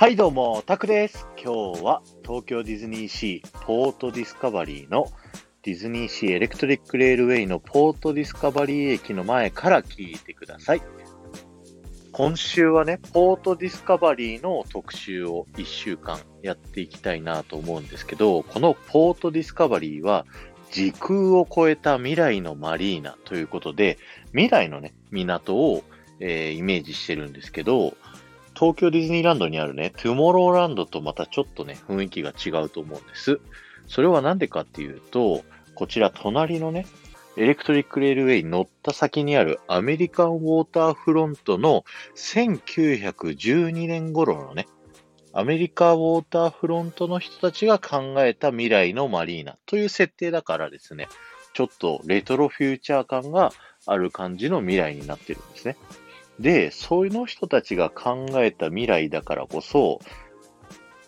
はいどうも、タクです。今日は東京ディズニーシーポートディスカバリーのディズニーシーエレクトリックレールウェイのポートディスカバリー駅の前から聞いてください。今週はね、ポートディスカバリーの特集を1週間やっていきたいなと思うんですけど、このポートディスカバリーは時空を超えた未来のマリーナということで、未来のね、港を、えーイメージしてるんですけど、東京ディズニーランドにあるね、トゥモローランドとまたちょっとね、雰囲気が違うと思うんです。それはなんでかっていうと、こちら隣のね、エレクトリックレールウェイに乗った先にあるアメリカンウォーターフロントの1912年頃のね、アメリカウォーターフロントの人たちが考えた未来のマリーナという設定だからですね、ちょっとレトロフューチャー感がある感じの未来になってるんですね。で、そういうの人たちが考えた未来だからこそ、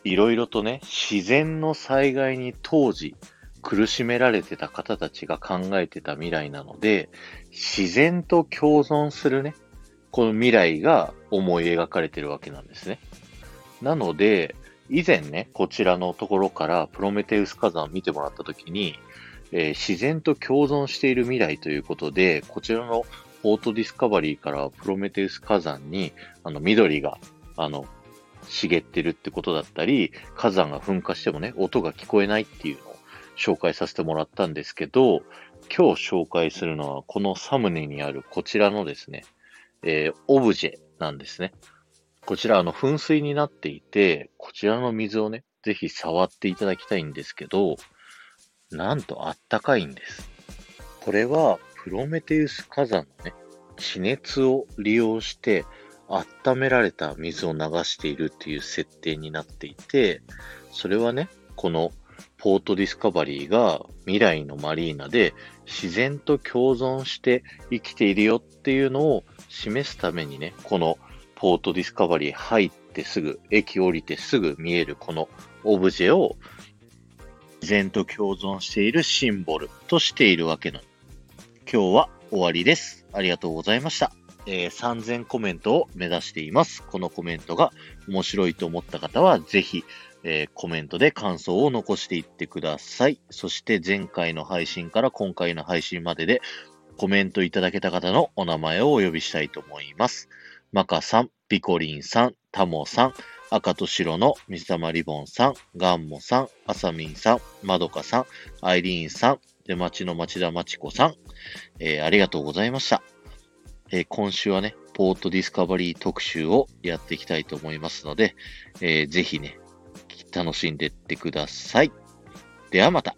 いろいろとね、自然の災害に当時苦しめられてた方たちが考えてた未来なので、自然と共存するね、この未来が思い描かれてるわけなんですね。なので、以前ね、こちらのところからプロメテウス火山を見てもらったときに、えー自然と共存している未来ということで、こちらのポートディスカバリーからプロメテウス火山に、あの、緑が、あの、茂ってるってことだったり、火山が噴火してもね、音が聞こえないっていうのを紹介させてもらったんですけど、今日紹介するのは、このサムネにあるこちらのですね、えーオブジェなんですね。こちら、あの、噴水になっていて、こちらの水をね、ぜひ触っていただきたいんですけど、なんとあったかいんです。これは、プロメテウス火山のね、地熱を利用して、温められた水を流しているっていう設定になっていて、それはね、このポートディスカバリーが未来のマリーナで自然と共存して生きているよっていうのを示すためにね、このポートディスカバリー入ってすぐ、駅降りてすぐ見えるこのオブジェを自然と共存しているシンボルとしているわけなん今日は終わりです。ありがとうございました。えー3000コメントを目指しています。このコメントが面白いと思った方は、ぜひ、えーコメントで感想を残していってください。そして前回の配信から今回の配信まででコメントいただけた方のお名前をお呼びしたいと思います。マカさん、ピコリンさん、タモさん、赤と白の水玉リボンさん、ガンモさん、アサミンさん、マドカさん、アイリーンさん、で、町の町田町子さん、えーありがとうございました。えー今週はね、ポートディスカバリー特集をやっていきたいと思いますので、えーぜひね、楽しんでってください。ではまた。